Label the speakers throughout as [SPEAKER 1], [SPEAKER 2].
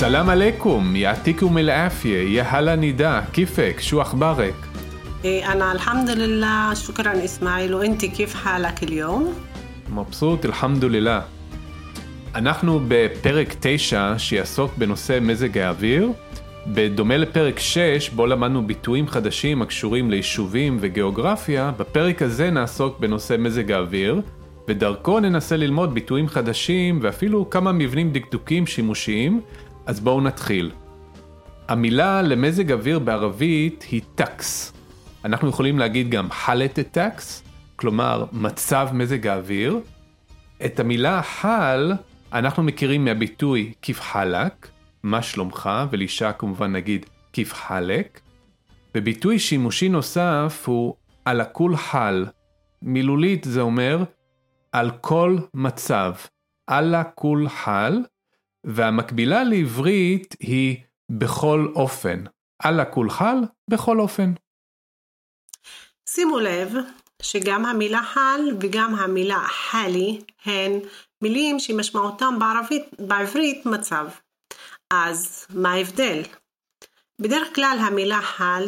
[SPEAKER 1] سلام عليكم يعطيكم العافية يا هلا نداء كيفك شو أخبارك؟
[SPEAKER 2] أنا الحمد لله شكرا إسماعيل وأنت كيف حالك اليوم؟
[SPEAKER 1] מבסוט, אלחמדוללה. אנחנו בפרק 9 שיעסוק בנושא מזג האוויר. בדומה לפרק 6, בו למדנו ביטויים חדשים הקשורים ליישובים וגיאוגרפיה, בפרק הזה נעסוק בנושא מזג האוויר, ודרכו ננסה ללמוד ביטויים חדשים ואפילו כמה מבנים דקדוקים שימושיים, אז בואו נתחיל. המילה למזג אוויר בערבית היא טקס. אנחנו יכולים להגיד גם חלט טקס, כלומר מצב מזג האוויר. את המילה חל אנחנו מכירים מהביטוי כיף חלק, מה שלומך, ולאישה כמובן נגיד כיף חלק. וביטוי שימושי נוסף הוא על הכול חל. מילולית זה אומר על כל מצב. על הכול חל, והמקבילה לעברית היא בכל אופן. על הכול חל, בכל אופן.
[SPEAKER 2] שימו לב שגם המילה חל וגם המילה חלי הן מילים שמשמעותם בערבית, בעברית מצב. אז מה ההבדל? בדרך כלל המילה חל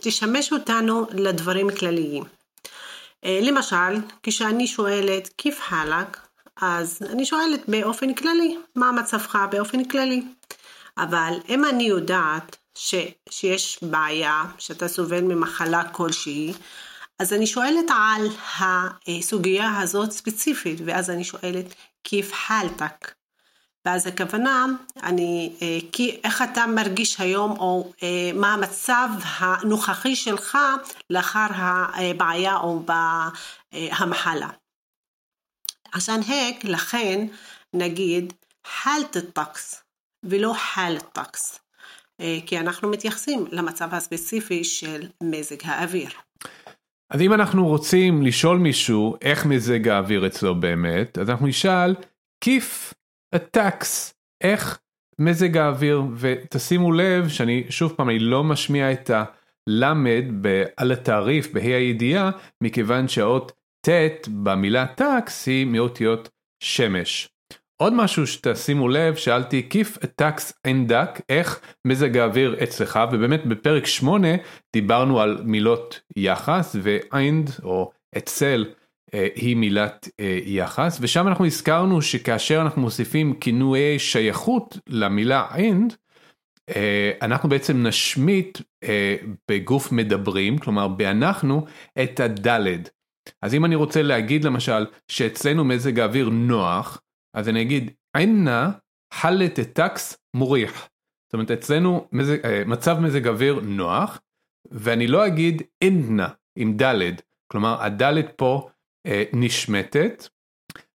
[SPEAKER 2] תשמש אותנו לדברים כלליים. אה, למשל, כשאני שואלת כיף חלק, אז אני שואלת באופן כללי, מה מצבך באופן כללי. אבל אם אני יודעת ש, שיש בעיה, שאתה סובל ממחלה כלשהי, אז אני שואלת על הסוגיה הזאת ספציפית, ואז אני שואלת כיף חלתק. ואז הכוונה, אני, אה, כי, איך אתה מרגיש היום, או אה, מה המצב הנוכחי שלך לאחר הבעיה או המחלה. עשן היק, לכן נגיד חלת טקס ולא חל טקס, אה, כי אנחנו מתייחסים למצב הספציפי של מזג האוויר.
[SPEAKER 1] אז אם אנחנו רוצים לשאול מישהו איך מזג האוויר אצלו באמת, אז אנחנו נשאל כיף הטקס, איך מזג האוויר, ותשימו לב שאני שוב פעם אני לא משמיע את הלמד על התעריף בה"א הידיעה, מכיוון שהאות ט' במילה טקס היא מאותיות שמש. עוד משהו שתשימו לב, שאלתי כיף טקס אינדק, איך מזג האוויר אצלך, ובאמת בפרק 8 דיברנו על מילות יחס, ואיינד או אצל אה, היא מילת אה, יחס, ושם אנחנו הזכרנו שכאשר אנחנו מוסיפים כינויי שייכות למילה איינד, אה, אנחנו בעצם נשמיט בגוף מדברים, כלומר באנחנו, את הדלת. אז אם אני רוצה להגיד למשל שאצלנו מזג האוויר נוח, אז אני אגיד עינה חלת טקס מוריח. זאת אומרת אצלנו מזג, אה, מצב מזג אוויר נוח, ואני לא אגיד איננה עם דלת, כלומר הדלת פה אה, נשמטת.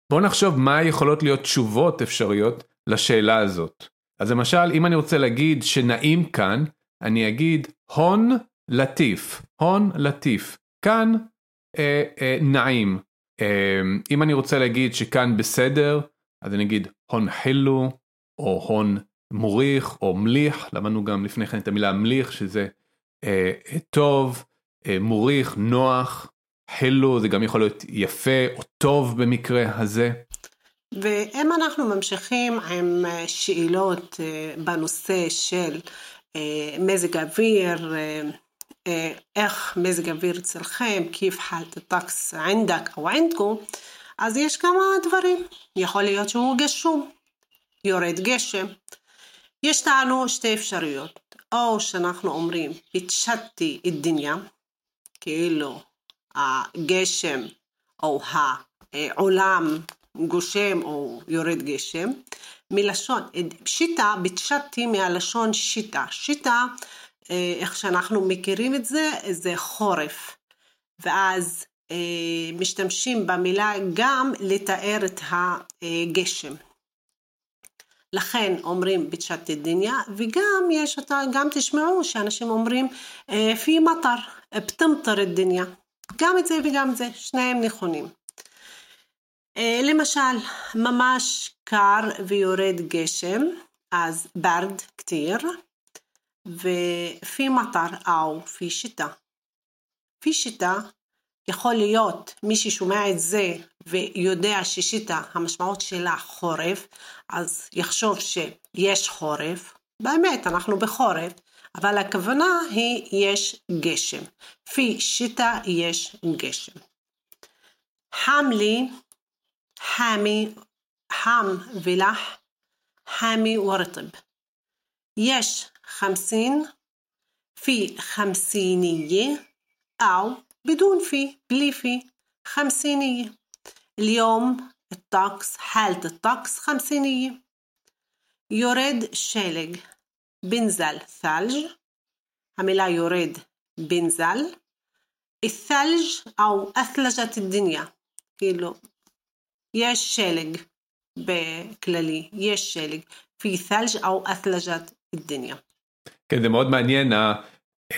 [SPEAKER 1] בואו נחשוב מה יכולות להיות תשובות אפשריות לשאלה הזאת. אז למשל אם אני רוצה להגיד שנעים כאן, אני אגיד הון לטיף, הון לטיף. כאן נעים. אה, אם אני רוצה להגיד שכאן בסדר, אז אני אגיד הון חילו, או הון מוריך, או מליך, למדנו גם לפני כן את המילה מליך, שזה אה, טוב, אה, מוריך, נוח, חילו, זה גם יכול להיות יפה או טוב במקרה הזה.
[SPEAKER 2] ואם אנחנו ממשיכים עם אה, שאלות אה, בנושא של אה, מזג אוויר, איך מזג אוויר אצלכם, כיף חלת הטקס ענדק או ענדקו, אז יש כמה דברים. יכול להיות שהוא גשום, יורד גשם. יש לנו שתי אפשרויות, או שאנחנו אומרים, פיצ'טתי את דניה, כאילו הגשם או העולם גושם או יורד גשם, מלשון, פשיטה, ביטשתי מהלשון שיטה. שיטה אה, איך שאנחנו מכירים את זה, זה חורף. ואז אה, משתמשים במילה גם לתאר את הגשם. לכן אומרים בצ'ת דניה, וגם יש אותה, גם תשמעו שאנשים אומרים פי מטר, בטמטר דניה. גם את זה וגם את זה, שניהם נכונים. למשל, ממש קר ויורד גשם, אז ברד כתיר, ופי מטר או פי שיטה. פי שיטה יכול להיות מי ששומע את זה ויודע ששיטה המשמעות שלה חורף, אז יחשוב שיש חורף, באמת אנחנו בחורף, אבל הכוונה היא יש גשם. פי שיטה יש גשם. חם לי, חמי, חם ולח, חמי ורטב. יש خمسين في خمسينية أو بدون في بلي في خمسينية. اليوم الطقس حالة الطقس خمسينية. يريد الشالج بنزل ثلج. عملا يريد بنزل. الثلج أو أثلجت الدنيا. كيلو يش الشالج بكلالي يش الشالج في ثلج أو أثلجت الدنيا.
[SPEAKER 1] כן, זה מאוד מעניין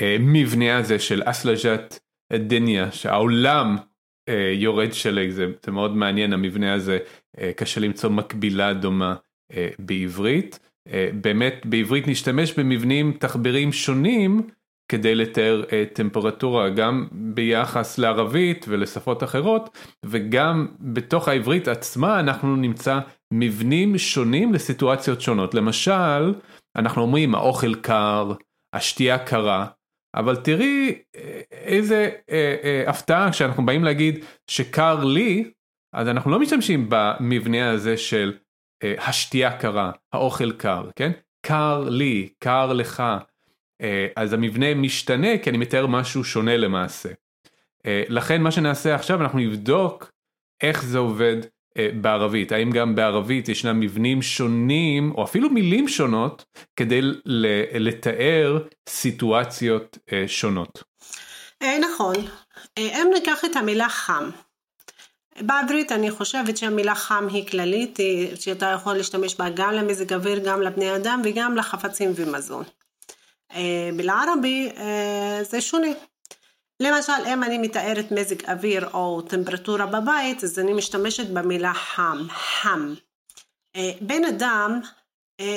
[SPEAKER 1] המבנה הזה של אסלג'ת דניה, שהעולם יורד שלג, זה, זה מאוד מעניין המבנה הזה, קשה למצוא מקבילה דומה בעברית. באמת בעברית נשתמש במבנים תחבירים שונים כדי לתאר טמפרטורה גם ביחס לערבית ולשפות אחרות וגם בתוך העברית עצמה אנחנו נמצא מבנים שונים לסיטואציות שונות למשל אנחנו אומרים האוכל קר השתייה קרה אבל תראי איזה אה, אה, הפתעה כשאנחנו באים להגיד שקר לי אז אנחנו לא משתמשים במבנה הזה של השתייה קרה, האוכל קר, כן? קר לי, קר לך. אז המבנה משתנה כי אני מתאר משהו שונה למעשה. לכן מה שנעשה עכשיו אנחנו נבדוק איך זה עובד בערבית, האם גם בערבית ישנם מבנים שונים או אפילו מילים שונות כדי לתאר סיטואציות שונות.
[SPEAKER 2] נכון, אם ניקח את המילה חם. בעברית אני חושבת שהמילה חם היא כללית, שאתה יכול להשתמש בה גם למזג אוויר, גם לבני אדם וגם לחפצים ומזון. בלערבי זה שונה. למשל, אם אני מתארת מזג אוויר או טמפרטורה בבית, אז אני משתמשת במילה חם, חם. בן אדם,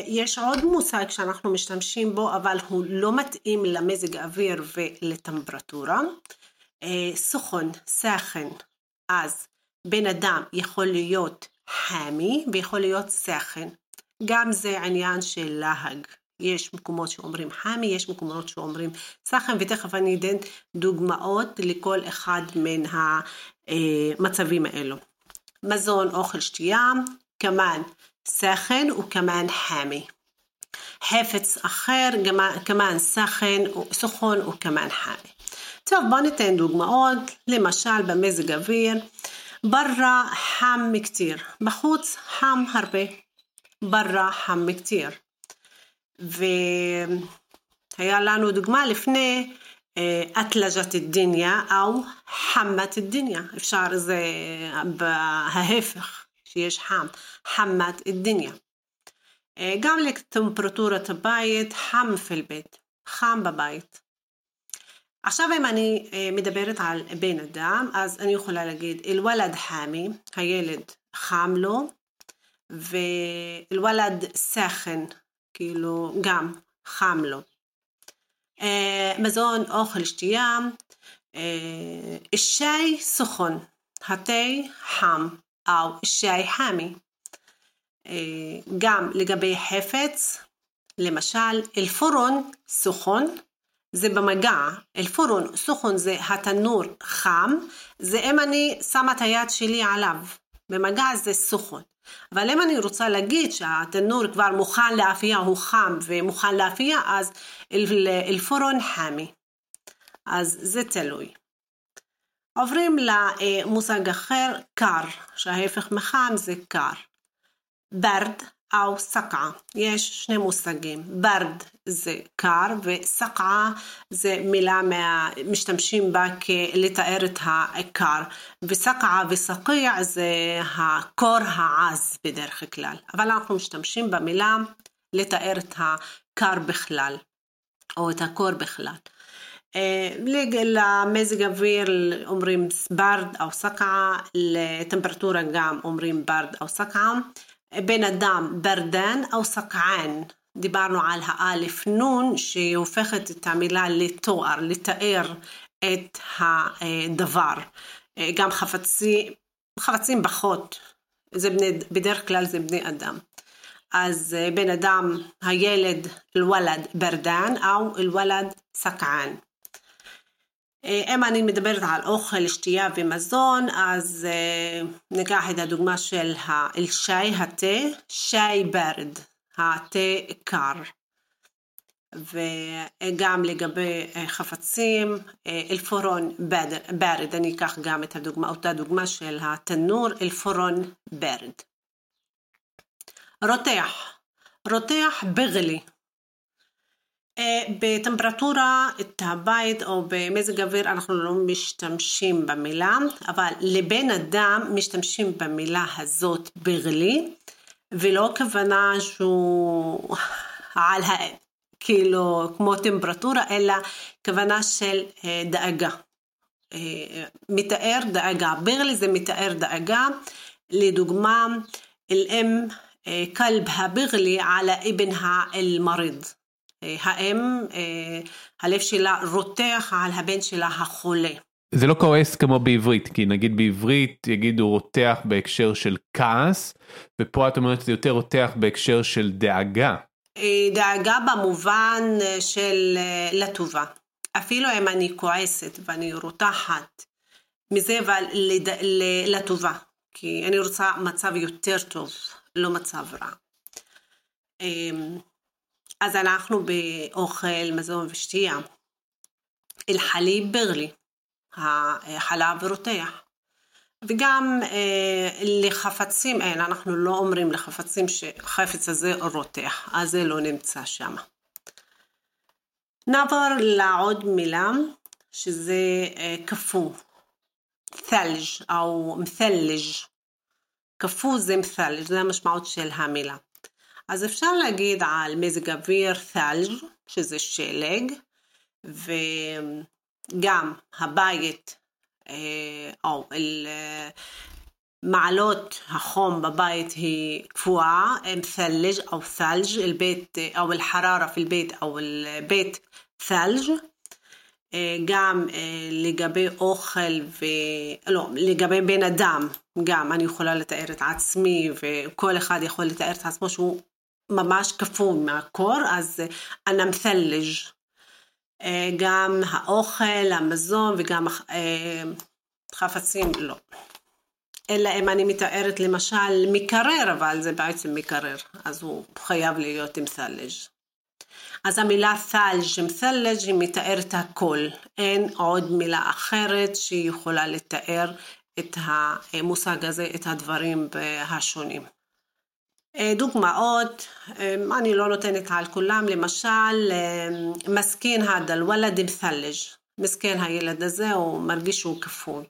[SPEAKER 2] יש עוד מושג שאנחנו משתמשים בו, אבל הוא לא מתאים למזג אוויר ולטמפרטורה. סוכן, סכן. אז בן אדם יכול להיות חמי ויכול להיות סכן. גם זה עניין של להג. יש מקומות שאומרים חמי, יש מקומות שאומרים סחם, ותכף אני אתן דוגמאות לכל אחד מן המצבים האלו. מזון, אוכל, שתייה, כמאן סחן וכמאן חמי. חפץ אחר, כמאן סחן, סוכון וכמאן חמי. טוב, בואו ניתן דוגמאות, למשל במזג אוויר, ברא חם מקטיר, בחוץ חם הרבה, ברא חם מקטיר. והיה לנו דוגמה לפני אטלג'ת דניה או חמת דניה. אפשר זה בהפך, שיש חם, חמת דניה. גם לטמפרטורת הבית, חם פלבית, חם בבית. עכשיו אם אני מדברת על בן אדם, אז אני יכולה להגיד אל-ולד חמי, הילד חם לו, ואל-ולד סכן, כאילו גם חם לו. אה, מזון, אוכל, שתייה, אה, שי סוכון, התה חם, או שי חמי. אה, גם לגבי חפץ, למשל, אלפורון סוכון, זה במגע, אלפורון סוכון זה התנור חם, זה אם אני שמה את היד שלי עליו, במגע זה סוכון. אבל אם אני רוצה להגיד שהתנור כבר מוכן לאפייה, הוא חם ומוכן לאפייה, אז אל-פורון חמי. אז זה תלוי. עוברים למושג אחר, קר, שההפך מחם זה קר. ברד, או סקעה. יש שני מושגים, ברד זה קר וסקעה זה מילה מה... משתמשים בה לתאר את הקר וסקעה וסקיע זה הקור העז בדרך כלל אבל אנחנו משתמשים במילה לתאר את הקר בכלל או את הקור בכלל. אה, למזג אוויר אומרים ברד או סקעה, לטמפרטורה גם אומרים ברד או סקעה. בן אדם ברדן או סקען, דיברנו על האלף נון שהיא הופכת את המילה לתואר, לתאר את הדבר. גם חפצי, חפצים פחות, זה בני, בדרך כלל זה בני אדם. אז בן אדם, הילד, אל-ולד ברדן או אל-ולד סקען. אם אני מדברת על אוכל, שתייה ומזון, אז ניקח את הדוגמה של אל-שי, התה, שי ברד, התה קר. וגם לגבי חפצים, אל-פורון ברד, אני אקח גם את הדוגמה, אותה דוגמה של התנור, אל-פורון ברד. רותח, רותח בגלי. בטמפרטורה את הבית או במזג אוויר אנחנו לא משתמשים במילה, אבל לבן אדם משתמשים במילה הזאת בגלי, ולא כוונה שהוא על ה... כאילו כמו טמפרטורה, אלא כוונה של דאגה. מתאר דאגה, בגלי זה מתאר דאגה, לדוגמה, אל-אם כלב הבגלי על אבן אל-מריד. האם הלב שלה רותח על הבן שלה החולה.
[SPEAKER 1] זה לא כועס כמו בעברית, כי נגיד בעברית יגידו רותח בהקשר של כעס, ופה את אומרת זה יותר רותח בהקשר של דאגה.
[SPEAKER 2] דאגה במובן של לטובה. אפילו אם אני כועסת ואני רותחת מזה אבל לטובה, כי אני רוצה מצב יותר טוב, לא מצב רע. אז אנחנו באוכל, מזון ושתייה. אל-חליב בגלי, החלב רותח. וגם אה, לחפצים אין, אנחנו לא אומרים לחפצים שחפץ הזה רותח, אז זה לא נמצא שם. נעבור לעוד מילה, שזה אה, קפוא, ת'לג' או מת'לג', קפוא זה מת'לג', זה המשמעות של המילה. אז אפשר להגיד על מזג אוויר ת'לג', שזה שלג, וגם הבית, אה, או מעלות החום בבית היא קפואה, مثلج أو ثلج البيت أو الحرارة في البيت أو البيت ثلج גם לגבי אוכל ו... לא, לגבי בן אדם, גם אני יכולה לתאר את עצמי וכל אחד יכול לתאר את עצמו שהוא ממש קפוא מהקור, אז אנא מת'לג'. גם האוכל, המזון וגם חפצים לא. אלא אם אני מתארת למשל מקרר, אבל זה בעצם מקרר, אז הוא חייב להיות עם ת'לג'. אז המילה ת'לג' עם ת'לג' היא מתארת הכל, אין עוד מילה אחרת שהיא יכולה לתאר את המושג הזה, את הדברים השונים. דוגמאות, אני לא נותנת על כולם, למשל, מסכין הדה אל-ולד מת'לג', מסכן הילד הזה, הוא מרגיש שהוא כפוי.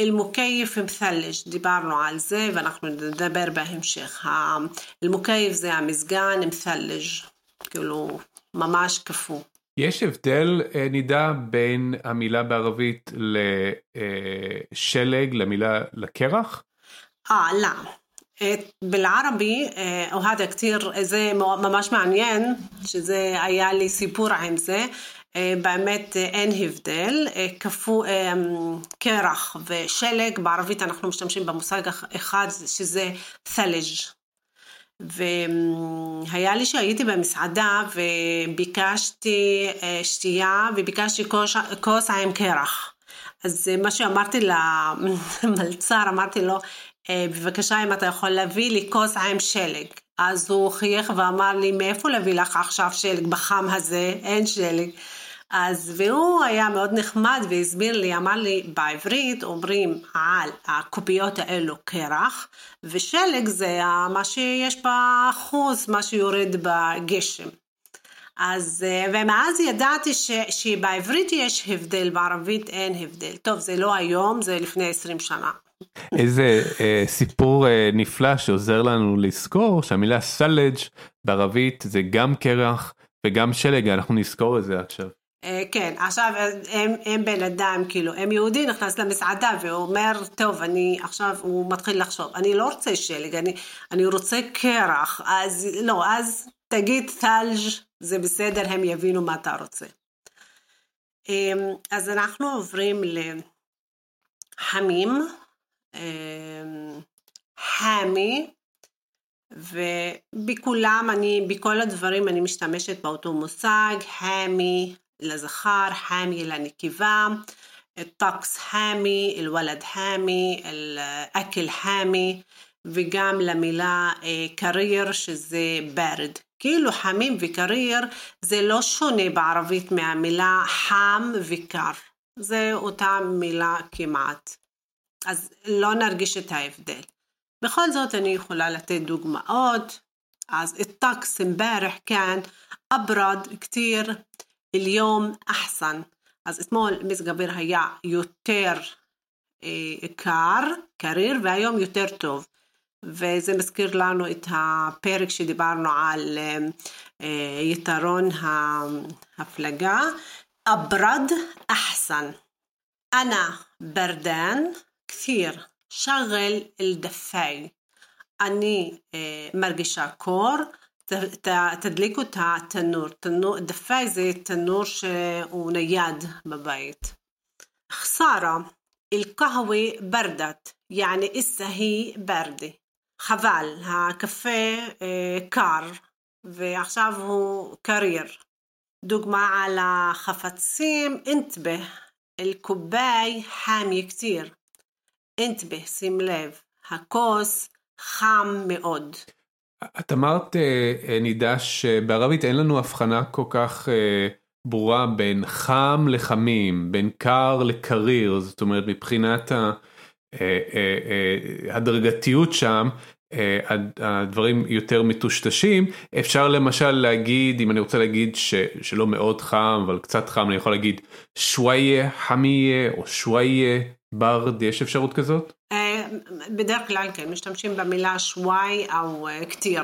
[SPEAKER 2] אל-מוקייף מת'לג', דיברנו על זה ואנחנו נדבר בהמשך. אל-מוקייף זה המזגן מת'לג', כאילו ממש קפוא.
[SPEAKER 1] יש הבדל נידה בין המילה בערבית לשלג למילה לקרח?
[SPEAKER 2] אה, לא. بالعربي وهذا كتير זה ממש מעניין, שזה היה לי סיפור עם זה, באמת אין הבדל, קפוא קרח ושלג, בערבית אנחנו משתמשים במושג אחד שזה ת'לג' והיה לי שהייתי במסעדה וביקשתי שתייה וביקשתי כוס, כוס עם קרח. אז מה שאמרתי למלצר, אמרתי לו, בבקשה אם אתה יכול להביא לי כוס עם שלג. אז הוא חייך ואמר לי, מאיפה להביא לך עכשיו שלג בחם הזה? אין שלג. אז והוא היה מאוד נחמד והסביר לי, אמר לי, בעברית אומרים על הקוביות האלו קרח, ושלג זה מה שיש בחוץ, מה שיורד בגשם. אז, ומאז ידעתי ש, שבעברית יש הבדל, בערבית אין הבדל. טוב, זה לא היום, זה לפני 20 שנה.
[SPEAKER 1] איזה אה, סיפור אה, נפלא שעוזר לנו לזכור שהמילה סלג' בערבית זה גם קרח וגם שלג, אנחנו נזכור את זה עכשיו.
[SPEAKER 2] אה, כן, עכשיו הם, הם בן אדם, כאילו, הם יהודי נכנס למסעדה ואומר, טוב, אני עכשיו, הוא מתחיל לחשוב, אני לא רוצה שלג, אני, אני רוצה קרח, אז לא, אז תגיד תלג' זה בסדר, הם יבינו מה אתה רוצה. אמ, אז אנחנו עוברים לחמים, אמ, חמי, ובכולם אני, בכל הדברים אני משתמשת באותו מושג, חמי לזכר, חמי לנקבה, الطقس حامي, الولد حامي, الأكل حامي, וגם למילה קריר שזה ברד. כאילו חמים וקריר זה לא שונה בערבית מהמילה חם וקר. זה אותה מילה כמעט. אז לא נרגיש את ההבדל. בכל זאת אני יכולה לתת דוגמאות. אז الطقس امبارح كان أبرد كتير اليوم أحسن אז אתמול מזג אוויר היה יותר אה, קר, קריר, והיום יותר טוב. וזה מזכיר לנו את הפרק שדיברנו על אה, יתרון ההפלגה. أبرد أحسن أنا بردان كثير شغل الدفاي אני uh, מרגישה קור, ת, ת, תדליקו את התנור, תנור, דפאי זה תנור שהוא נייד בבית. خسارة القهوة بردت يعني إسا هي باردة חבל, הקפה uh, קר ועכשיו הוא קריר. דוגמה על החפצים, انتبه الكوباي حامي كتير אינטבה, שים לב, הכוס חם מאוד.
[SPEAKER 1] את אמרת, אה, אה, נידה, שבערבית אין לנו הבחנה כל כך אה, ברורה בין חם לחמים, בין קר לקריר, זאת אומרת מבחינת ההדרגתיות שם, הדברים יותר מטושטשים. אפשר למשל להגיד, אם אני רוצה להגיד ש, שלא מאוד חם, אבל קצת חם, אני יכול להגיד שוויה חמיה או שוויה ברד יש אפשרות כזאת?
[SPEAKER 2] בדרך כלל כן משתמשים במילה שוואי או כתיר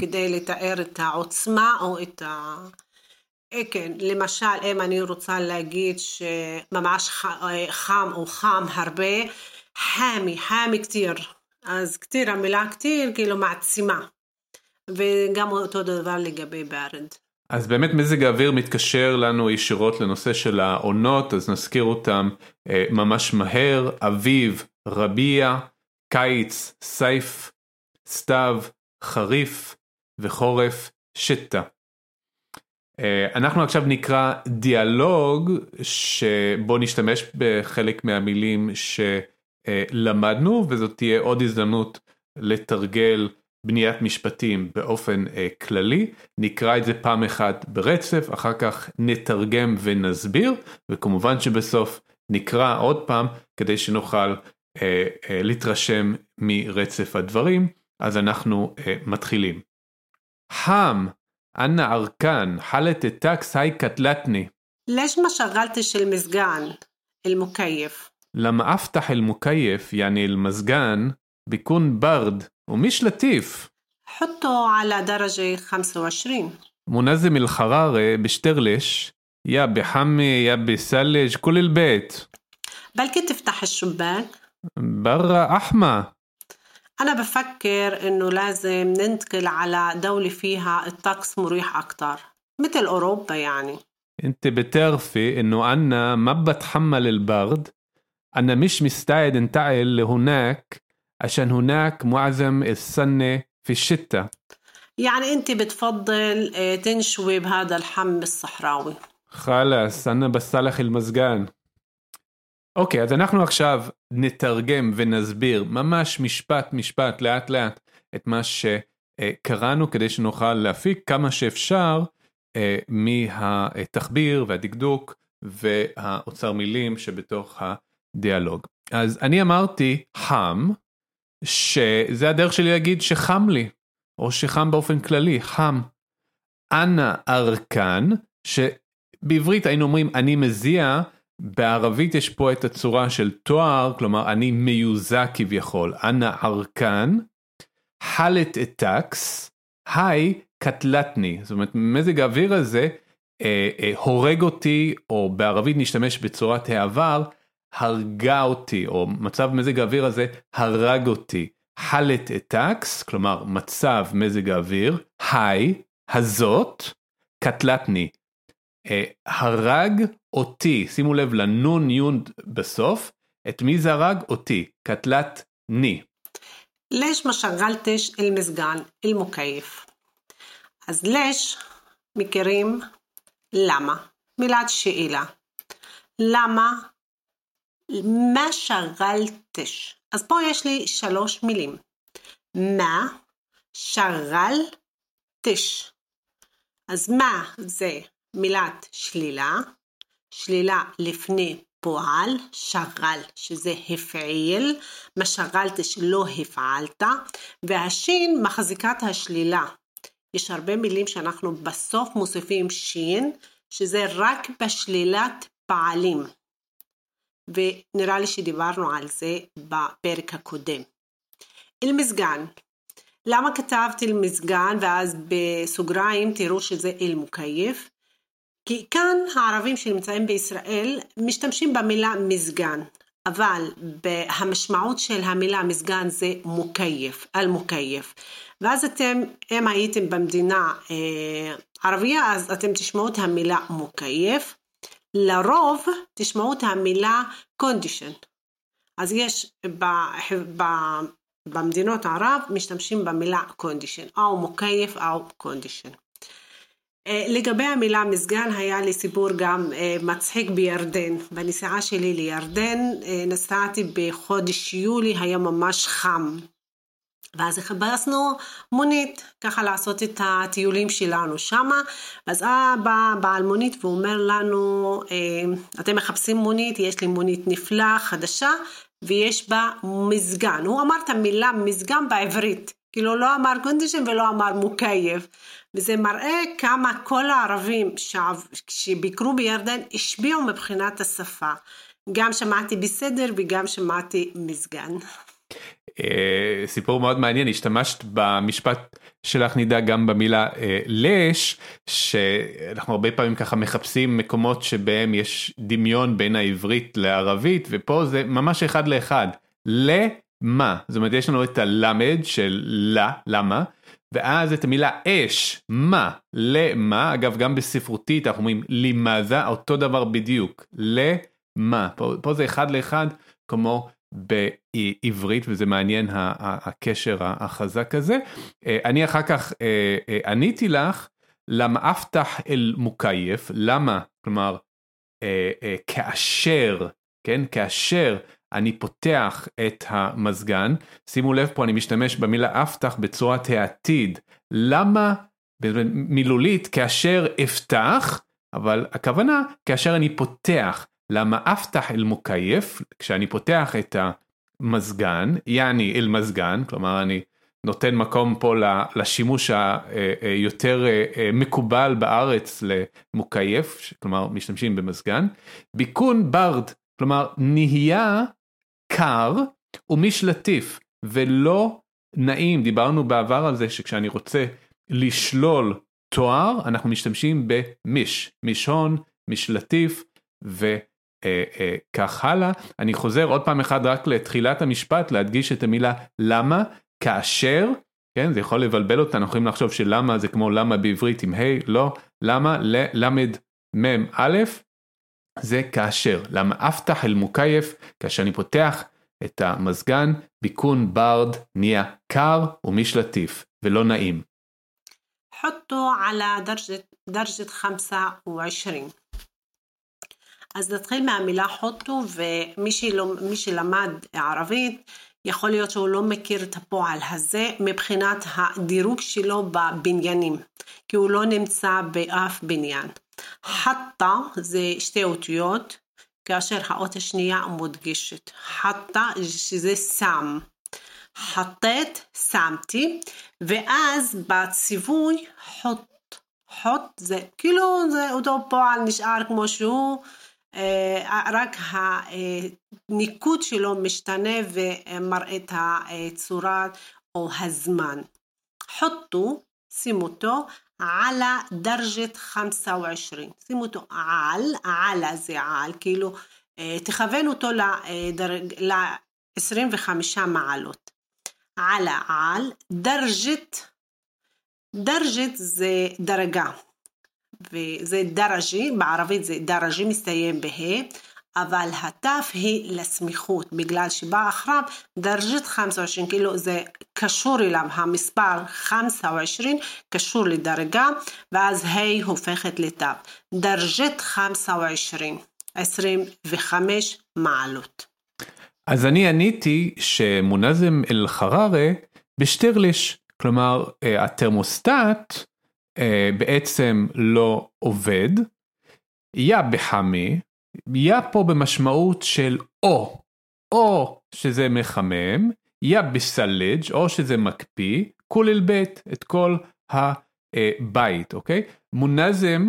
[SPEAKER 2] כדי לתאר את העוצמה או את ה... כן, למשל אם אני רוצה להגיד שממש חם או חם הרבה חמי, חמי כתיר אז כתיר, המילה כתיר כאילו מעצימה. וגם אותו דבר לגבי ברד.
[SPEAKER 1] אז באמת מזג האוויר מתקשר לנו ישירות לנושא של העונות, אז נזכיר אותם אה, ממש מהר, אביב, רביע, קיץ, סייף, סתיו, חריף וחורף, שתה. אה, אנחנו עכשיו נקרא דיאלוג שבו נשתמש בחלק מהמילים ש... למדנו וזאת תהיה עוד הזדמנות לתרגל בניית משפטים באופן אה, כללי, נקרא את זה פעם אחת ברצף, אחר כך נתרגם ונסביר, וכמובן שבסוף נקרא עוד פעם כדי שנוכל אה, אה, להתרשם מרצף הדברים, אז אנחנו אה, מתחילים. חם, אנא ארקן, חלת טקס היי קטלטני.
[SPEAKER 2] ليش ما شغلتش المزجان المكيف؟
[SPEAKER 1] لما أفتح المكيف يعني المزجان بيكون برد ومش لطيف
[SPEAKER 2] حطه على درجة 25
[SPEAKER 1] منظم الحرارة بشتغلش يا بحمي يا بثلج كل البيت.
[SPEAKER 2] بلكي تفتح الشباك؟
[SPEAKER 1] برا أحمى.
[SPEAKER 2] أنا بفكر إنه لازم ننتقل على دولة فيها الطقس مريح أكتر مثل أوروبا يعني.
[SPEAKER 1] أنت بتعرفي إنه أنا ما بتحمل البرد. أنا مش مستعد انتقل لهناك عشان هناك معظم السنة في الشتاء.
[SPEAKER 2] يعني أنت بتفضل آه، تنشوي بهذا الحم الصحراوي.
[SPEAKER 1] חלאס, אנא בסלאח אל מזגן. אוקיי, אז אנחנו עכשיו נתרגם ונסביר ממש משפט משפט לאט לאט את מה שקראנו כדי שנוכל להפיק כמה שאפשר אה, מהתחביר והדקדוק והאוצר מילים שבתוך הדיאלוג. אז אני אמרתי חם, שזה הדרך שלי להגיד שחם לי, או שחם באופן כללי, חם. אנא ארקן, שבעברית היינו אומרים אני מזיע, בערבית יש פה את הצורה של תואר, כלומר אני מיוזע כביכול, אנא ארקן, חלט אטקס, היי קטלטני, זאת אומרת מזג האוויר הזה אה, אה, הורג אותי, או בערבית נשתמש בצורת העבר, הרגה אותי, או מצב מזג האוויר הזה הרג אותי. חלט אטקס, כלומר מצב מזג האוויר, היי, הזאת, קטלטני. אה, הרג אותי, שימו לב לנון יון בסוף, את מי זה הרג? אותי, קטלטני.
[SPEAKER 2] ليش ما شغلتش المزجان المكيف אז לש מכירים למה, מילת שאלה. למה? מה שגלתש? אז פה יש לי שלוש מילים. מה שגלתש. אז מה זה מילת שלילה, שלילה לפני פועל, שגל, שזה הפעיל, מה שגלתש לא הפעלת, והשין מחזיקת השלילה. יש הרבה מילים שאנחנו בסוף מוסיפים שין, שזה רק בשלילת פעלים. ונראה לי שדיברנו על זה בפרק הקודם. אל-מזגן. למה כתבתי אל-מזגן ואז בסוגריים תראו שזה אל-מוקייף? כי כאן הערבים שנמצאים בישראל משתמשים במילה מזגן, אבל המשמעות של המילה מזגן זה מוקייף, אל-מוקייף. ואז אתם, אם הייתם במדינה אה, ערבייה, אז אתם תשמעו את המילה מוקייף. לרוב תשמעו את המילה condition. אז יש ב, ב, במדינות ערב משתמשים במילה condition, או מוקייף או condition. אה, לגבי המילה מסגן היה לי סיפור גם אה, מצחיק בירדן. בנסיעה שלי לירדן אה, נסעתי בחודש יולי, היה ממש חם. ואז חיפשנו מונית, ככה לעשות את הטיולים שלנו שמה, ואז בא בעל מונית ואומר לנו, אתם מחפשים מונית, יש לי מונית נפלאה, חדשה, ויש בה מזגן. הוא אמר את המילה מזגן בעברית, כאילו לא אמר קונדישן ולא אמר מוקייב. וזה מראה כמה כל הערבים שביקרו בירדן השביעו מבחינת השפה. גם שמעתי בסדר וגם שמעתי מסגן.
[SPEAKER 1] אה, סיפור מאוד מעניין השתמשת במשפט שלך נידה גם במילה אה, לש שאנחנו הרבה פעמים ככה מחפשים מקומות שבהם יש דמיון בין העברית לערבית ופה זה ממש אחד לאחד למה זאת אומרת יש לנו את הלמד של לה למה ואז את המילה אש, מה, למה, אגב גם בספרותית אנחנו אומרים לימזה, אותו דבר בדיוק, למה, פה, פה זה אחד לאחד כמו בעברית וזה מעניין הקשר החזק הזה. אה, אני אחר כך אה, אה, עניתי לך למה אפתח אל מוקייף, למה, כלומר כאשר, כן, כאשר אני פותח את המזגן, שימו לב פה אני משתמש במילה אפתח בצורת העתיד, למה? מילולית כאשר אפתח, אבל הכוונה כאשר אני פותח, למה אפתח אל מוקייף, כשאני פותח את המזגן, יעני אל מזגן, כלומר אני נותן מקום פה לשימוש היותר אה, אה, מקובל בארץ למוקייף, כלומר משתמשים במזגן, ביקון ברד, כלומר נהיה קר ומשלטיף ולא נעים, דיברנו בעבר על זה שכשאני רוצה לשלול תואר אנחנו משתמשים במיש, מישון, משלטיף וכך אה, אה, הלאה. אני חוזר עוד פעם אחת רק לתחילת המשפט להדגיש את המילה למה, כאשר, כן זה יכול לבלבל אותנו, יכולים לחשוב שלמה זה כמו למה בעברית עם ה', לא, למה ללמד מ' א', זה כאשר, למה אפתח אל מוקייף, כאשר אני פותח את המזגן, ביקון ברד נהיה קר ומשלטיף ולא נעים.
[SPEAKER 2] حطه على درجة درجة 25 אז נתחיל מהמילה חוטו ומי שלמד ערבית יכול להיות שהוא לא מכיר את הפועל הזה מבחינת הדירוג שלו בבניינים, כי הוא לא נמצא באף בניין. חטה זה שתי אותיות, כאשר האות השנייה מודגשת. חטה שזה שם. חטאת, שמתי, ואז בציווי חוט. חוט זה כאילו זה אותו פועל נשאר כמו שהוא, אה, רק הניקוד שלו משתנה ומראה את הצורה או הזמן. חוטו, שימו אותו, עלה דרג'ת 25. שימו אותו על, עלה זה על, כאילו אה, תכוון אותו ל-25 מעלות. עלה על, דרג'ת, דרג'ת זה דרגה. וזה דרג'י, בערבית זה דרג'י מסתיים בה', אבל התף היא לסמיכות, בגלל שבא אחריו דרג'ת 25, כאילו זה קשור אליו, המספר 25 קשור לדרגה, ואז ה' הופכת לתו. דרג'ת 25, 25 מעלות.
[SPEAKER 1] אז אני עניתי שמונזם אל-חררה בשטרליש, כלומר אה, התרמוסטט אה, בעצם לא עובד. יא בחמי, יא פה במשמעות של או, או שזה מחמם, יא בסלג' או שזה מקפיא, כולל בית, את כל הבית, אוקיי? מונזם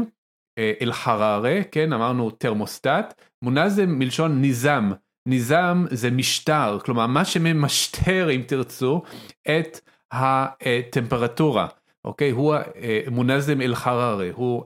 [SPEAKER 1] אה, אל חררה, כן, אמרנו תרמוסטט, מונזם מלשון ניזם, ניזם זה משטר, כלומר מה שממשטר אם תרצו את הטמפרטורה. אוקיי? הוא מונזם אל חררה, הוא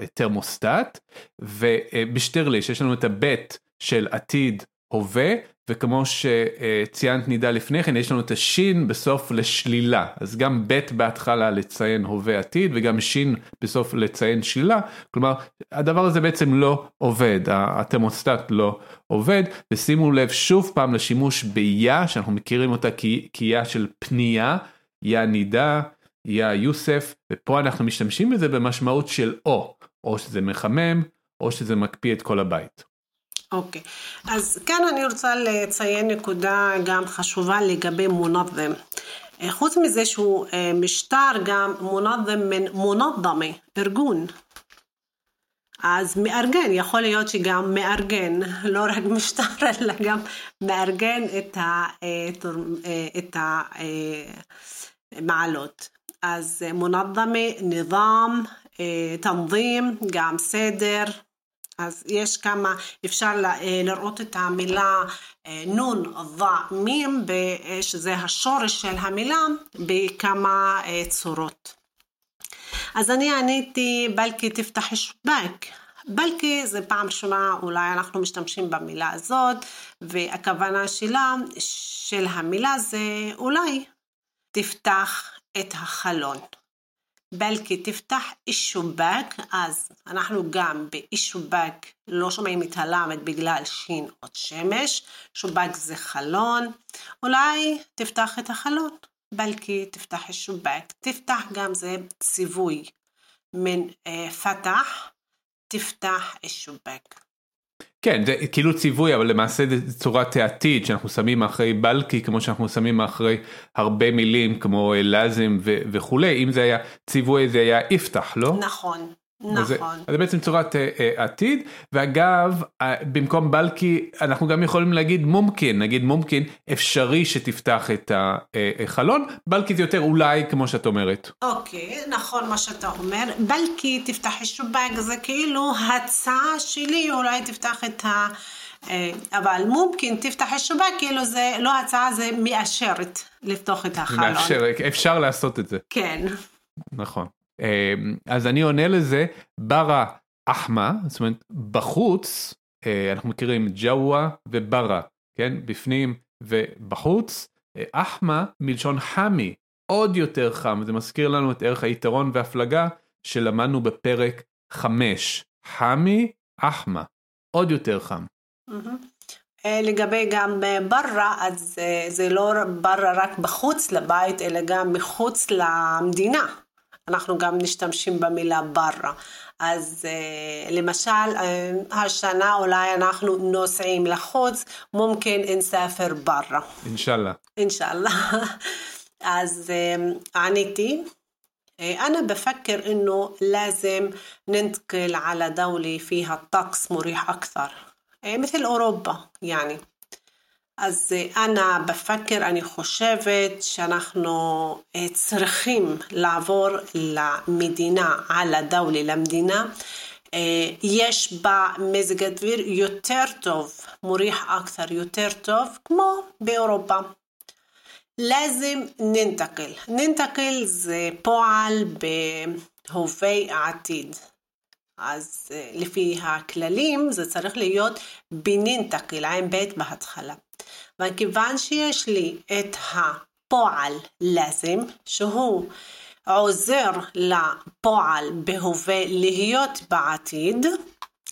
[SPEAKER 1] התרמוסטט, ובשטרליש יש לנו את הבית של עתיד הווה, וכמו שציינת נידה לפני כן, יש לנו את השין בסוף לשלילה, אז גם בית בהתחלה לציין הווה עתיד, וגם שין בסוף לציין שלילה, כלומר הדבר הזה בעצם לא עובד, התרמוסטט לא עובד, ושימו לב שוב פעם לשימוש ביה, שאנחנו מכירים אותה כיה של פנייה, יה נידה. יא יוסף, ופה אנחנו משתמשים בזה במשמעות של או, או שזה מחמם, או שזה מקפיא את כל הבית.
[SPEAKER 2] אוקיי, okay. אז כאן אני רוצה לציין נקודה גם חשובה לגבי מונדם. אה, חוץ מזה שהוא אה, משטר גם מונדם מן מונדמי, ארגון. אז מארגן, יכול להיות שגם מארגן, לא רק משטר, אלא גם מארגן את, ה, אה, המעלות. אז מונדמה, ניזם, תנظים, גם סדר. אז יש כמה, אפשר לראות את המילה נון, ضע, מים, שזה השורש של המילה, בכמה צורות. אז אני עניתי, בלקי תפתח שבק. בלקי זה פעם ראשונה, אולי אנחנו משתמשים במילה הזאת, והכוונה שלה, של המילה זה אולי תפתח את החלון. בלקי תפתח אישובק, אז אנחנו גם באישובק לא שומעים את הלמד בגלל שין עוד שמש, שובק זה חלון, אולי תפתח את החלון. בלקי תפתח אישובק, תפתח גם זה ציווי מן אה, פתח, תפתח אישובק.
[SPEAKER 1] כן, זה כאילו ציווי, אבל למעשה זה צורת העתיד שאנחנו שמים אחרי בלקי, כמו שאנחנו שמים אחרי הרבה מילים כמו לאזם וכולי, אם זה היה ציווי זה היה יפתח, לא?
[SPEAKER 2] נכון. נכון.
[SPEAKER 1] זה, זה בעצם צורת uh, uh, עתיד ואגב uh, במקום בלקי אנחנו גם יכולים להגיד מומקין נגיד מומקין אפשרי שתפתח את החלון בלקי זה יותר אולי כמו שאת אומרת.
[SPEAKER 2] אוקיי okay, נכון מה שאתה אומר בלקי תפתח שובק זה כאילו הצעה שלי אולי תפתח את ה... אבל מומקין תפתח שובק כאילו זה לא הצעה זה מאשרת לפתוח את החלון. מאפשר,
[SPEAKER 1] אפשר לעשות את זה.
[SPEAKER 2] כן.
[SPEAKER 1] נכון. אמ, אז אני עונה לזה ברה אחמה, זאת אומרת בחוץ אה, אנחנו מכירים ג'אווה וברה, כן, בפנים ובחוץ, אה, אחמה מלשון חמי, עוד יותר חם, זה מזכיר לנו את ערך היתרון והפלגה שלמדנו בפרק 5, חמי אחמה, עוד יותר חם.
[SPEAKER 2] אה, לגבי גם ברה, אז זה לא ברה רק בחוץ לבית, אלא גם מחוץ למדינה. אנחנו גם משתמשים במילה בררה. אז למשל, השנה אולי אנחנו נוסעים לחוץ, מומכן נסאפר ברא.
[SPEAKER 1] אינשאללה.
[SPEAKER 2] אינשאללה. אז עניתי. أنا بفكر إنه لازم ننتقل على دولة فيها الطقس مريح أكثر مثل أوروبا يعني אז אה, אנא בפקר אני חושבת שאנחנו אה, צריכים לעבור למדינה, על הדאולי למדינה. אה, יש בה מזג אוויר יותר טוב, מוריח אקתר יותר טוב, כמו באירופה. לזם ננתקל. ננתקל זה פועל בהווה עתיד. אז לפי הכללים זה צריך להיות בנינתקל, עם בית בהתחלה. וכיוון שיש לי את הפועל לזם, שהוא עוזר לפועל בהווה להיות בעתיד,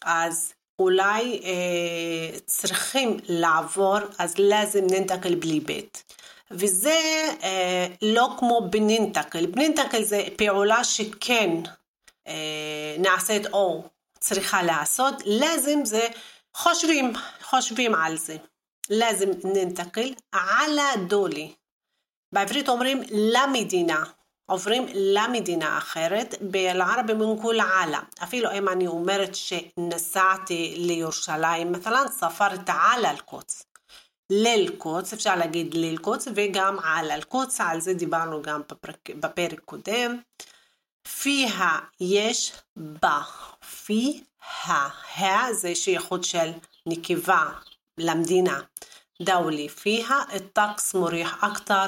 [SPEAKER 2] אז אולי אה, צריכים לעבור, אז לזם ננתקל בלי בית. וזה אה, לא כמו בנינתקל. בנינתקל זה פעולה שכן אה, אה, נעשית או צריכה לעשות, לזם זה חושבים, חושבים על זה. לזם ננתקל על הדולי. בעברית אומרים למדינה, עוברים למדינה אחרת, בלערבי מנקול עלה. אפילו אם אני אומרת שנסעתי לירושלים, מתלן ספרת על אל-קודס. ללקוץ, אפשר להגיד ללקוץ וגם על אלקוץ, על זה דיברנו גם בפרק, בפרק קודם. פיה יש בה, פיה, ה זה שייכות של נקבה למדינה. דאולי פיה, الطقس مريح أكتر,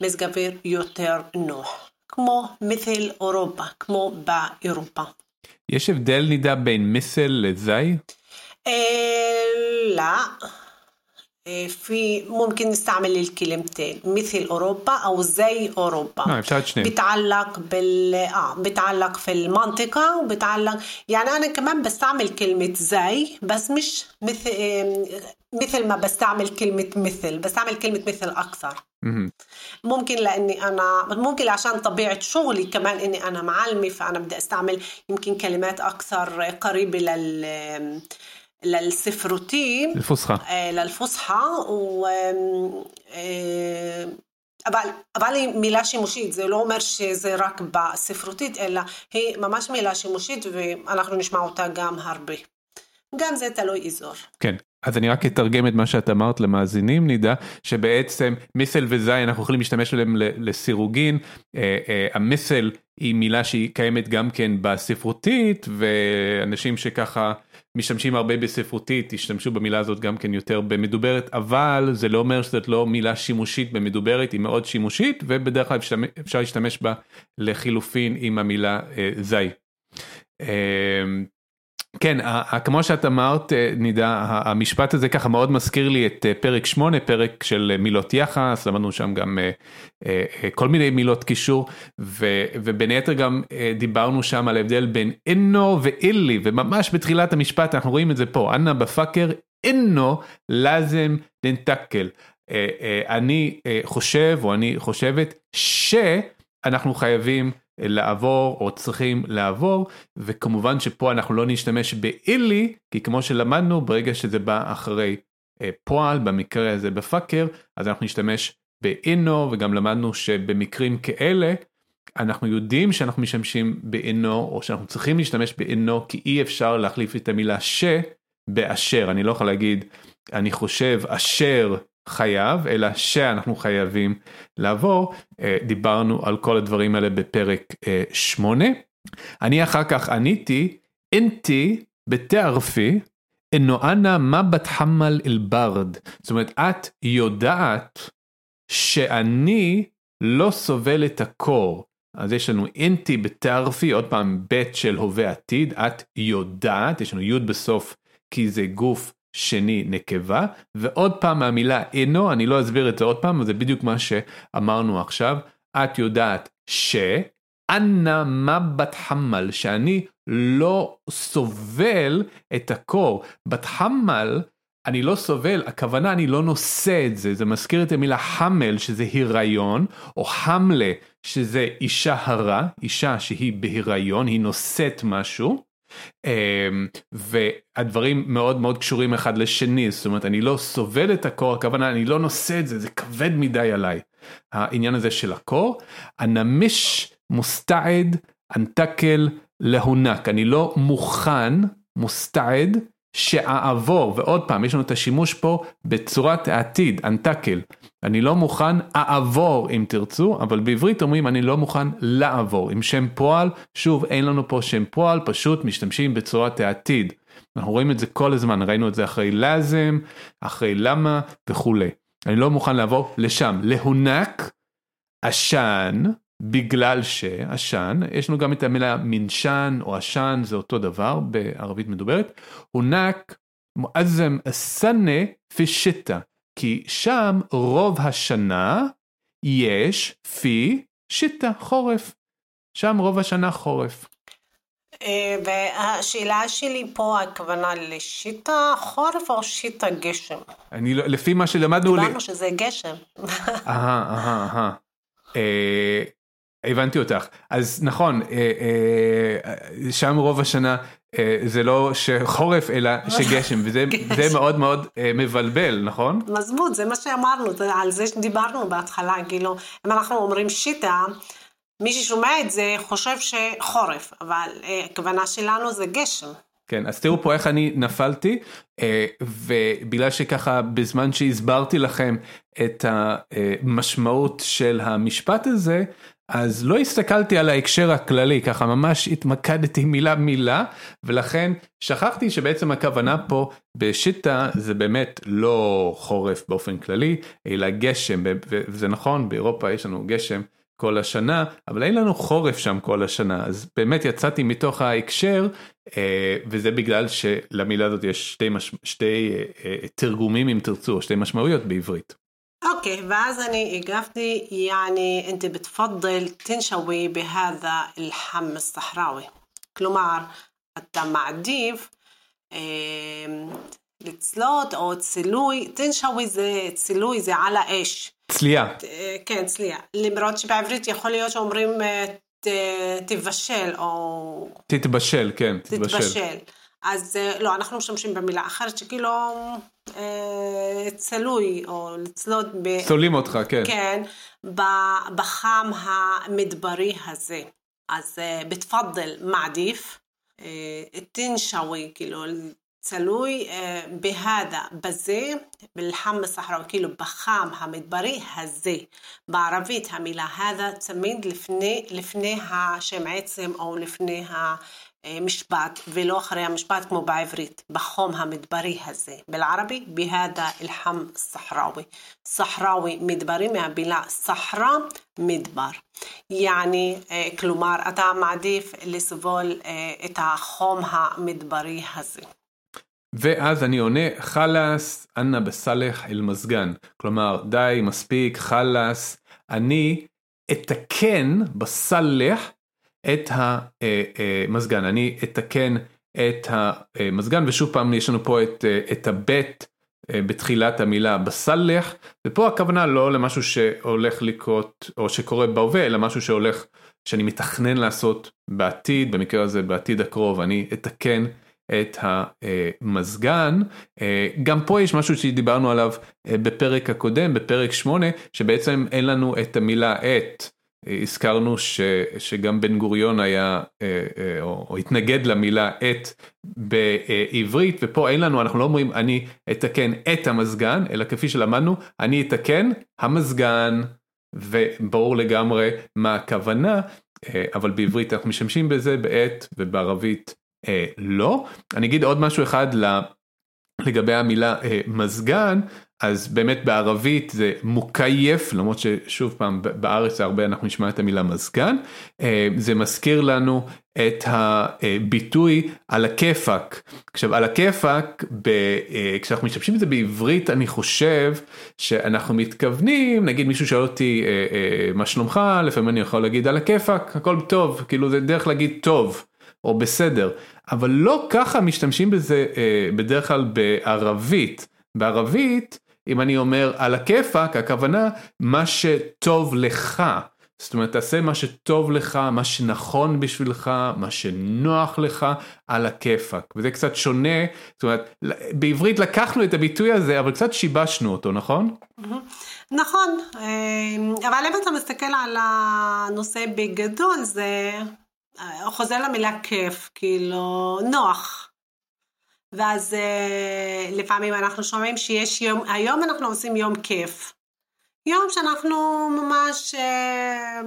[SPEAKER 2] מזג אוויר יותר נוח. כמו مثل אירופה, כמו באירופה.
[SPEAKER 1] יש הבדל נידה בין מסל לזי?
[SPEAKER 2] לא. في ممكن نستعمل الكلمتين مثل أوروبا أو زي أوروبا.
[SPEAKER 1] نعم.
[SPEAKER 2] بتعلق بال آه بتعلق في المنطقة وبتعلق يعني أنا كمان بستعمل كلمة زي بس مش مثل مثل ما بستعمل كلمة مثل بستعمل كلمة مثل أكثر. ممكن لأني أنا ممكن عشان طبيعة شغلي كمان إني أنا معلمة فأنا بدي أستعمل يمكن كلمات أكثر قريبة لل للسفروتي
[SPEAKER 1] الفصحى
[SPEAKER 2] للفصحى و אבל, אבל היא מילה שימושית, זה לא אומר שזה רק בספרותית, אלא היא ממש מילה שימושית ואנחנו נשמע אותה גם הרבה. גם זה תלוי אזור.
[SPEAKER 1] כן, אז אני רק אתרגם את מה שאת אמרת למאזינים, נדע שבעצם מיסל וזי אנחנו יכולים להשתמש עליהם לסירוגין, המסל היא מילה שהיא קיימת גם כן בספרותית, ואנשים שככה משתמשים הרבה בספרותית, השתמשו במילה הזאת גם כן יותר במדוברת, אבל זה לא אומר שזאת לא מילה שימושית במדוברת, היא מאוד שימושית, ובדרך כלל אפשר להשתמש בה לחילופין עם המילה זי. כן, כמו שאת אמרת, נידה, המשפט הזה ככה מאוד מזכיר לי את פרק 8, פרק של מילות יחס, למדנו שם גם כל מיני מילות קישור, ובין היתר גם דיברנו שם על ההבדל בין אינו ואילי, וממש בתחילת המשפט אנחנו רואים את זה פה, אנא בפאקר, אינו לזם ננטקל. אני חושב, או אני חושבת, שאנחנו חייבים לעבור או צריכים לעבור וכמובן שפה אנחנו לא נשתמש באילי כי כמו שלמדנו ברגע שזה בא אחרי פועל במקרה הזה בפאקר אז אנחנו נשתמש באינו וגם למדנו שבמקרים כאלה אנחנו יודעים שאנחנו משתמשים באינו או שאנחנו צריכים להשתמש באינו כי אי אפשר להחליף את המילה ש באשר. אני לא יכול להגיד אני חושב אשר חייב, אלא שאנחנו חייבים לעבור, דיברנו על כל הדברים האלה בפרק 8. אני אחר כך עניתי, אינתי בתערפי, אינו אנא מה בתחמל אל ברד. זאת אומרת, את יודעת שאני לא סובל את הקור. אז יש לנו אינתי בתערפי, עוד פעם בית של הווה עתיד, את יודעת, יש לנו י' בסוף כי זה גוף שני נקבה. ועוד פעם מהמילה אינו אני לא אסביר את זה עוד פעם זה בדיוק מה שאמרנו עכשיו. את יודעת שאנא מה בת חמל שאני לא סובל את הקור. בת חמל אני לא סובל הכוונה אני לא נושא את זה. זה מזכיר את המילה חמל שזה הריון או חמלה שזה אישה הרה אישה שהיא בהיריון היא נושאת משהו והדברים מאוד מאוד קשורים אחד לשני, זאת אומרת אני לא סובל את הקור, הכוונה אני לא נושא את זה, זה כבד מדי עליי. העניין הזה של הקור, הנמיש מוסתעד אנטקל להונק, אני לא מוכן, מוסתעד, שאעבור, ועוד פעם, יש לנו את השימוש פה בצורת העתיד, אנטקל. אני לא מוכן אעבור אם תרצו, אבל בעברית אומרים אני לא מוכן לעבור. עם שם פועל, שוב אין לנו פה שם פועל, פשוט משתמשים בצורת העתיד. אנחנו רואים את זה כל הזמן, ראינו את זה אחרי לאזם, אחרי למה וכולי. אני לא מוכן לעבור לשם. להונק, עשן, בגלל שעשן, יש לנו גם את המילה מנשן או עשן, זה אותו דבר בערבית מדוברת, הונק מואזם סנה פישטה, כי שם רוב השנה יש פי שיטה, חורף. שם רוב השנה חורף.
[SPEAKER 2] אה, והשאלה שלי פה, הכוונה לשיטה חורף או שיטה גשם?
[SPEAKER 1] אני לא, לפי מה שלמדנו...
[SPEAKER 2] דיברנו שזה גשם.
[SPEAKER 1] אהה, אהה, אהה. הבנתי אותך אז נכון אה, אה, שם רוב השנה אה, זה לא שחורף אלא שגשם וזה זה מאוד מאוד מבלבל נכון?
[SPEAKER 2] מזמות זה מה שאמרנו על זה שדיברנו בהתחלה כאילו אם אנחנו אומרים שיטה מי ששומע את זה חושב שחורף אבל הכוונה שלנו זה גשם.
[SPEAKER 1] כן אז תראו פה איך אני נפלתי ובגלל שככה בזמן שהסברתי לכם את המשמעות של המשפט הזה אז לא הסתכלתי על ההקשר הכללי, ככה ממש התמקדתי מילה מילה, ולכן שכחתי שבעצם הכוונה פה בשיטה זה באמת לא חורף באופן כללי, אלא גשם, וזה נכון, באירופה יש לנו גשם כל השנה, אבל אין לנו חורף שם כל השנה, אז באמת יצאתי מתוך ההקשר, אה, וזה בגלל שלמילה הזאת יש שתי, מש... שתי אה, אה, תרגומים אם תרצו, שתי משמעויות בעברית.
[SPEAKER 2] اوكي ואז אני הגבתי يعني انت بتفضل تنشوي بهذا اللحم الصحراوي כלומר אתה מעדיף לצלות או צילוי, תנשוי זה צילוי זה על האש.
[SPEAKER 1] צלייה.
[SPEAKER 2] כן צלייה, למרות שבעברית יכול להיות שאומרים תבשל או...
[SPEAKER 1] תתבשל, כן, תתבשל.
[SPEAKER 2] תתבשל. אז לא, אנחנו משתמשים במילה אחרת שכאילו אה, צלוי או לצלות ב...
[SPEAKER 1] צולים אותך, כן.
[SPEAKER 2] כן, בחם המדברי הזה. אז אה, בתפדל מעדיף, אה, תנשוי, כאילו צלוי בהדה, בזה, בלחם הסחראוי, כאילו בחם המדברי הזה. בערבית המילה הדה תמיד לפני, לפני השם עצם או לפני ה... משפט ולא אחרי המשפט כמו בעברית, בחום המדברי הזה. בערבי, בהדה אל-חם סחראוי. סחראוי מדברי מהבילה סחרה מדבר. יעני, כלומר, אתה מעדיף לסבול את החום המדברי הזה.
[SPEAKER 1] ואז אני עונה חלאס אנא בסלח אל מזגן כלומר די מספיק חלאס אני אתקן בסלח את המזגן, אני אתקן את המזגן ושוב פעם יש לנו פה את, את הבית בתחילת המילה בסלח ופה הכוונה לא למשהו שהולך לקרות או שקורה בהווה אלא משהו שהולך שאני מתכנן לעשות בעתיד במקרה הזה בעתיד הקרוב אני אתקן את המזגן גם פה יש משהו שדיברנו עליו בפרק הקודם בפרק 8 שבעצם אין לנו את המילה את. הזכרנו ש, שגם בן גוריון היה אה, אה, או, התנגד למילה את בעברית ופה אין לנו אנחנו לא אומרים אני אתקן את המזגן אלא כפי שלמדנו אני אתקן המזגן וברור לגמרי מה הכוונה אה, אבל בעברית אנחנו משתמשים בזה בעת ובערבית לא. אני אגיד עוד משהו אחד לגבי המילה מזגן אז באמת בערבית זה מוקייף למרות ששוב פעם בארץ הרבה אנחנו נשמע את המילה מזגן אה, זה מזכיר לנו את הביטוי על הכיפאק. עכשיו על הכיפאק אה, כשאנחנו משתמשים את זה בעברית אני חושב שאנחנו מתכוונים נגיד מישהו שואל אותי אה, מה שלומך? לפעמים אני יכול להגיד על הכיפאק הכל טוב. כאילו זה דרך להגיד טוב או בסדר. אבל לא ככה משתמשים בזה בדרך כלל בערבית. בערבית אם אני אומר על הכיפאק, הכוונה מה שטוב לך. זאת אומרת, תעשה מה שטוב לך, מה שנכון בשבילך, מה שנוח לך, על הכיפאק. וזה קצת שונה, זאת אומרת, בעברית לקחנו את הביטוי הזה, אבל קצת שיבשנו אותו, נכון?
[SPEAKER 2] נכון, אה, אבל אם אתה מסתכל על הנושא בגדול, זה אה, חוזר למילה כיף, כאילו, נוח. ואז אה, לפעמים אנחנו שומעים שיש יום, היום אנחנו עושים יום כיף. יום שאנחנו ממש אה,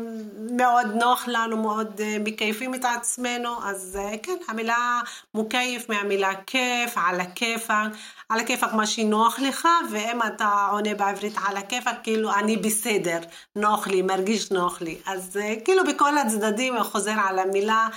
[SPEAKER 2] מאוד נוח לנו, מאוד אה, מקייפים את עצמנו, אז אה, כן, המילה מוקייף מהמילה כיף, על הכיפאק, על הכיפאק מה שנוח לך, ואם אתה עונה בעברית על הכיפאק, כאילו אני בסדר, נוח לי, מרגיש נוח לי. אז כאילו בכל הצדדים חוזר על המילה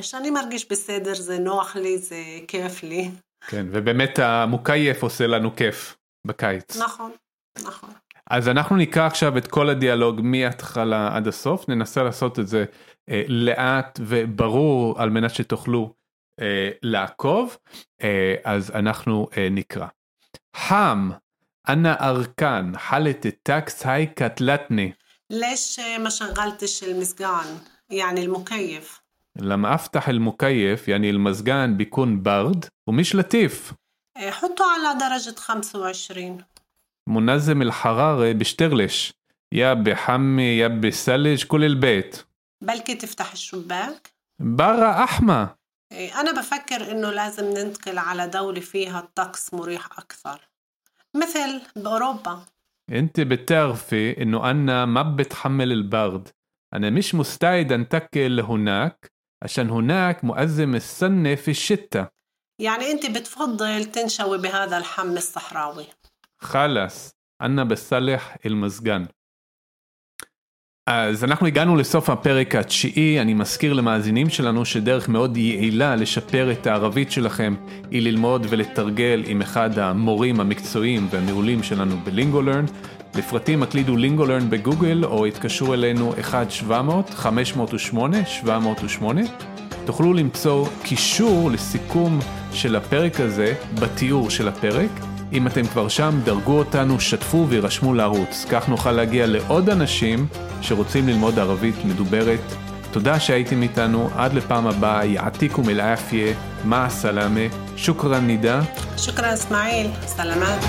[SPEAKER 2] שאני מרגיש בסדר, זה נוח לי, זה כיף לי.
[SPEAKER 1] כן, ובאמת המוקייף עושה לנו כיף בקיץ.
[SPEAKER 2] נכון, נכון.
[SPEAKER 1] אז אנחנו נקרא עכשיו את כל הדיאלוג מההתחלה עד הסוף, ננסה לעשות את זה אה, לאט וברור על מנת שתוכלו אה, לעקוב, אה, אז אנחנו אה, נקרא. חם, אנא ארקן, חלת טקס היי קטלטני.
[SPEAKER 2] ليش ما شغلتش المسجان يعني المكيف
[SPEAKER 1] لما أفتح المكيف يعني المزجان بيكون برد ومش لطيف
[SPEAKER 2] حطه على درجة 25
[SPEAKER 1] منظم الحرارة بشتغلش يا بحمي يا بثلج كل البيت.
[SPEAKER 2] بلكي تفتح الشباك؟
[SPEAKER 1] برا أحمى.
[SPEAKER 2] أنا بفكر إنه لازم ننتقل على دولة فيها الطقس مريح أكثر مثل بأوروبا.
[SPEAKER 1] أنت بتعرفي إنه أنا ما بتحمل البرد. أنا مش مستعد أنتقل لهناك عشان هناك مؤذم السنة في الشتاء.
[SPEAKER 2] يعني أنت بتفضل تنشوي بهذا الحم الصحراوي؟
[SPEAKER 1] חלאס, אנא בסלח אל-מזגן. אז אנחנו הגענו לסוף הפרק התשיעי, אני מזכיר למאזינים שלנו שדרך מאוד יעילה לשפר את הערבית שלכם היא ללמוד ולתרגל עם אחד המורים המקצועיים והמעולים שלנו בלינגולרן. לפרטים הקלידו לינגולרן בגוגל או התקשרו אלינו 1-700-508-708. תוכלו למצוא קישור לסיכום של הפרק הזה בתיאור של הפרק. אם אתם כבר שם, דרגו אותנו, שתפו וירשמו לערוץ. כך נוכל להגיע לעוד אנשים שרוצים ללמוד ערבית מדוברת. תודה שהייתם איתנו, עד לפעם הבאה, יעתיקום אל-עפיה, מה הסלאמה, שוכרן נידה.
[SPEAKER 2] שוכרן אסמאעיל, סלמת.